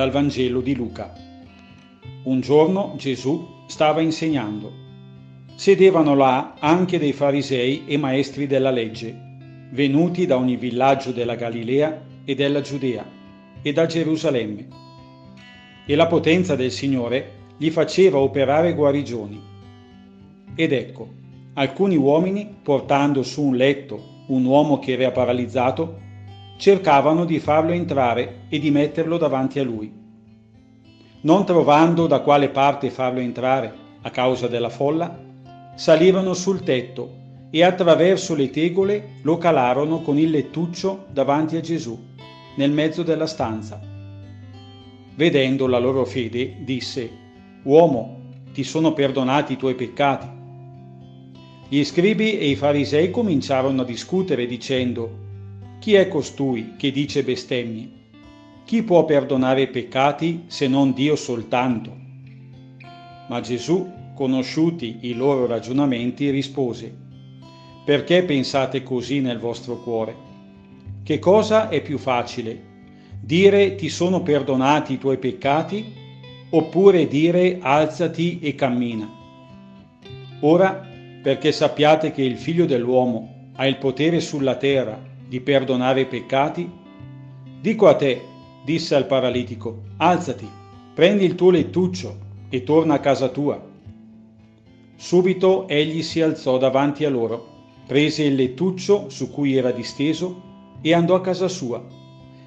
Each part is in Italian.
dal Vangelo di Luca. Un giorno Gesù stava insegnando. Sedevano là anche dei farisei e maestri della legge, venuti da ogni villaggio della Galilea e della Giudea e da Gerusalemme. E la potenza del Signore gli faceva operare guarigioni. Ed ecco, alcuni uomini, portando su un letto un uomo che era paralizzato, cercavano di farlo entrare e di metterlo davanti a lui. Non trovando da quale parte farlo entrare a causa della folla, salirono sul tetto e attraverso le tegole lo calarono con il lettuccio davanti a Gesù, nel mezzo della stanza. Vedendo la loro fede, disse, Uomo, ti sono perdonati i tuoi peccati. Gli scribi e i farisei cominciarono a discutere dicendo, chi è costui che dice bestemmie? Chi può perdonare i peccati se non Dio soltanto? Ma Gesù, conosciuti i loro ragionamenti, rispose, Perché pensate così nel vostro cuore? Che cosa è più facile? Dire ti sono perdonati i tuoi peccati oppure dire alzati e cammina? Ora, perché sappiate che il figlio dell'uomo ha il potere sulla terra di perdonare i peccati? Dico a te, disse al paralitico, alzati, prendi il tuo lettuccio e torna a casa tua. Subito egli si alzò davanti a loro, prese il lettuccio su cui era disteso e andò a casa sua,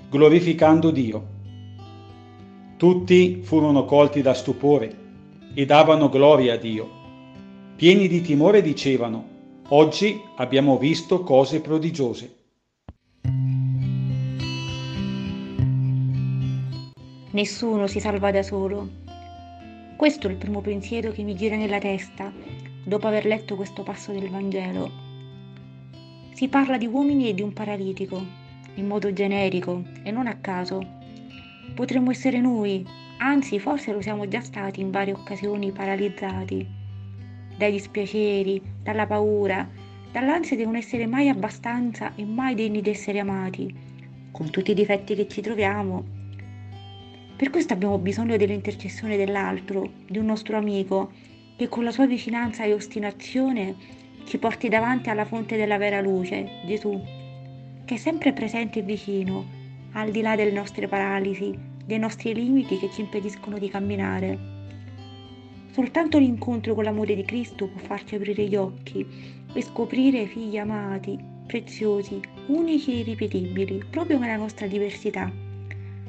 glorificando Dio. Tutti furono colti da stupore e davano gloria a Dio. Pieni di timore dicevano, oggi abbiamo visto cose prodigiose. Nessuno si salva da solo. Questo è il primo pensiero che mi gira nella testa dopo aver letto questo passo del Vangelo. Si parla di uomini e di un paralitico, in modo generico e non a caso. Potremmo essere noi, anzi forse lo siamo già stati in varie occasioni paralizzati dai dispiaceri, dalla paura, dall'ansia di non essere mai abbastanza e mai degni di essere amati, con tutti i difetti che ci troviamo per questo abbiamo bisogno dell'intercessione dell'altro, di un nostro amico, che con la sua vicinanza e ostinazione ci porti davanti alla fonte della vera luce, Gesù, che è sempre presente e vicino, al di là delle nostre paralisi, dei nostri limiti che ci impediscono di camminare. Soltanto l'incontro con l'amore di Cristo può farci aprire gli occhi e scoprire figli amati, preziosi, unici e irripetibili, proprio nella nostra diversità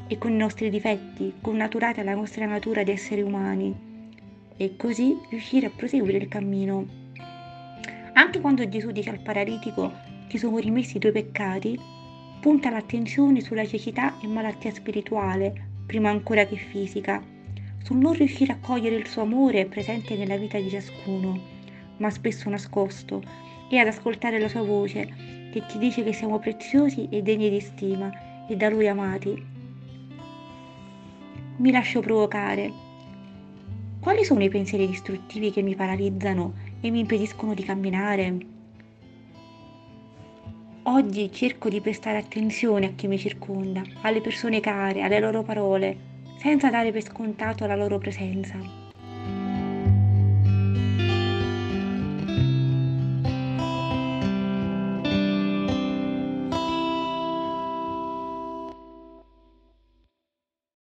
e con i nostri difetti, connaturati alla nostra natura di esseri umani, e così riuscire a proseguire il cammino. Anche quando Gesù dice al paralitico ti sono rimessi i tuoi peccati, punta l'attenzione sulla cecità e malattia spirituale, prima ancora che fisica, sul non riuscire a cogliere il suo amore presente nella vita di ciascuno, ma spesso nascosto, e ad ascoltare la sua voce che ci dice che siamo preziosi e degni di stima e da lui amati mi lascio provocare. Quali sono i pensieri distruttivi che mi paralizzano e mi impediscono di camminare? Oggi cerco di prestare attenzione a chi mi circonda, alle persone care, alle loro parole, senza dare per scontato la loro presenza.